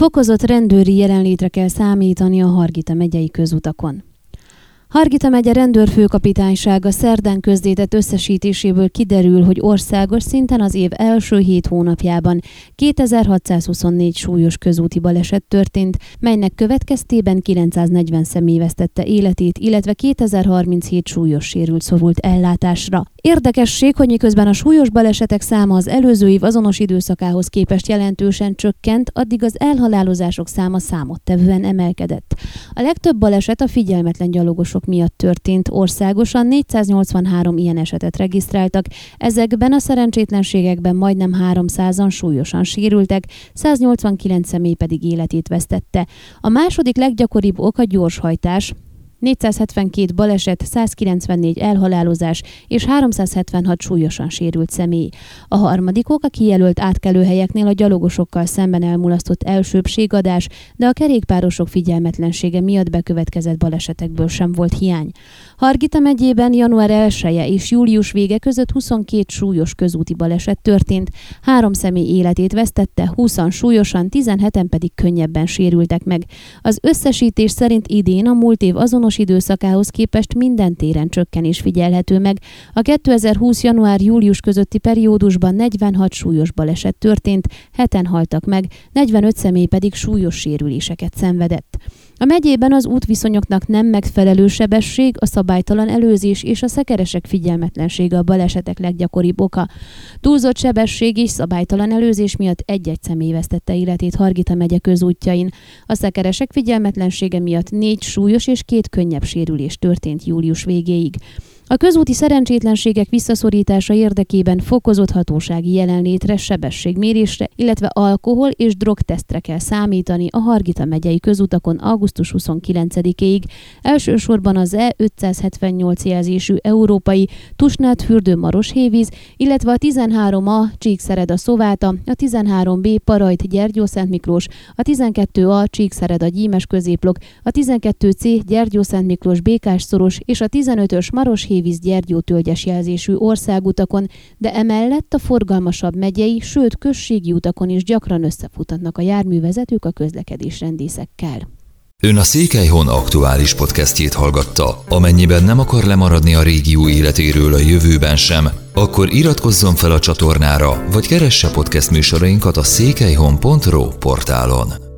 Fokozott rendőri jelenlétre kell számítani a Hargita megyei közutakon. Hargita megye rendőrfőkapitánysága szerdán közzétett összesítéséből kiderül, hogy országos szinten az év első hét hónapjában 2624 súlyos közúti baleset történt, melynek következtében 940 személy vesztette életét, illetve 2037 súlyos sérült szorult ellátásra. Érdekesség, hogy miközben a súlyos balesetek száma az előző év azonos időszakához képest jelentősen csökkent, addig az elhalálozások száma számottevően emelkedett. A legtöbb baleset a figyelmetlen gyalogosok balesetok miatt történt. Országosan 483 ilyen esetet regisztráltak, ezekben a szerencsétlenségekben majdnem 300-an súlyosan sérültek, 189 személy pedig életét vesztette. A második leggyakoribb ok a gyorshajtás, 472 baleset, 194 elhalálozás és 376 súlyosan sérült személy. A harmadik ok a kijelölt átkelőhelyeknél a gyalogosokkal szemben elmulasztott elsőbségadás, de a kerékpárosok figyelmetlensége miatt bekövetkezett balesetekből sem volt hiány. Hargita megyében január 1 -e és július vége között 22 súlyos közúti baleset történt, három személy életét vesztette, 20 súlyosan, 17-en pedig könnyebben sérültek meg. Az összesítés szerint idén a múlt év azonos azonos időszakához képest minden téren csökkenés figyelhető meg. A 2020. január-július közötti periódusban 46 súlyos baleset történt, heten haltak meg, 45 személy pedig súlyos sérüléseket szenvedett. A megyében az útviszonyoknak nem megfelelő sebesség, a szabálytalan előzés és a szekeresek figyelmetlensége a balesetek leggyakoribb oka. Túlzott sebesség és szabálytalan előzés miatt egy-egy személy vesztette életét Hargita megye közútjain. A szekeresek figyelmetlensége miatt négy súlyos és két könnyebb sérülés történt július végéig. A közúti szerencsétlenségek visszaszorítása érdekében fokozott hatósági jelenlétre, sebességmérésre, illetve alkohol- és drogtesztre kell számítani a Hargita megyei közutakon augusztus 29-ig. Elsősorban az E578 jelzésű európai Tusnát fürdő Maros hévíz, illetve a 13A Csíkszereda Szováta, a 13B Parajt Gyergyó Szent Miklós, a 12A Csíkszereda Gyímes középlok, a 12C Gyergyó Szent Miklós Békás szoros és a 15-ös Maros hévíz Hévíz Gyergyó tölgyes jelzésű országutakon, de emellett a forgalmasabb megyei, sőt községi utakon is gyakran összefutatnak a járművezetők a közlekedésrendészekkel. Ön a Székelyhon aktuális podcastjét hallgatta. Amennyiben nem akar lemaradni a régió életéről a jövőben sem, akkor iratkozzon fel a csatornára, vagy keresse podcast műsorainkat a székelyhon.pro portálon.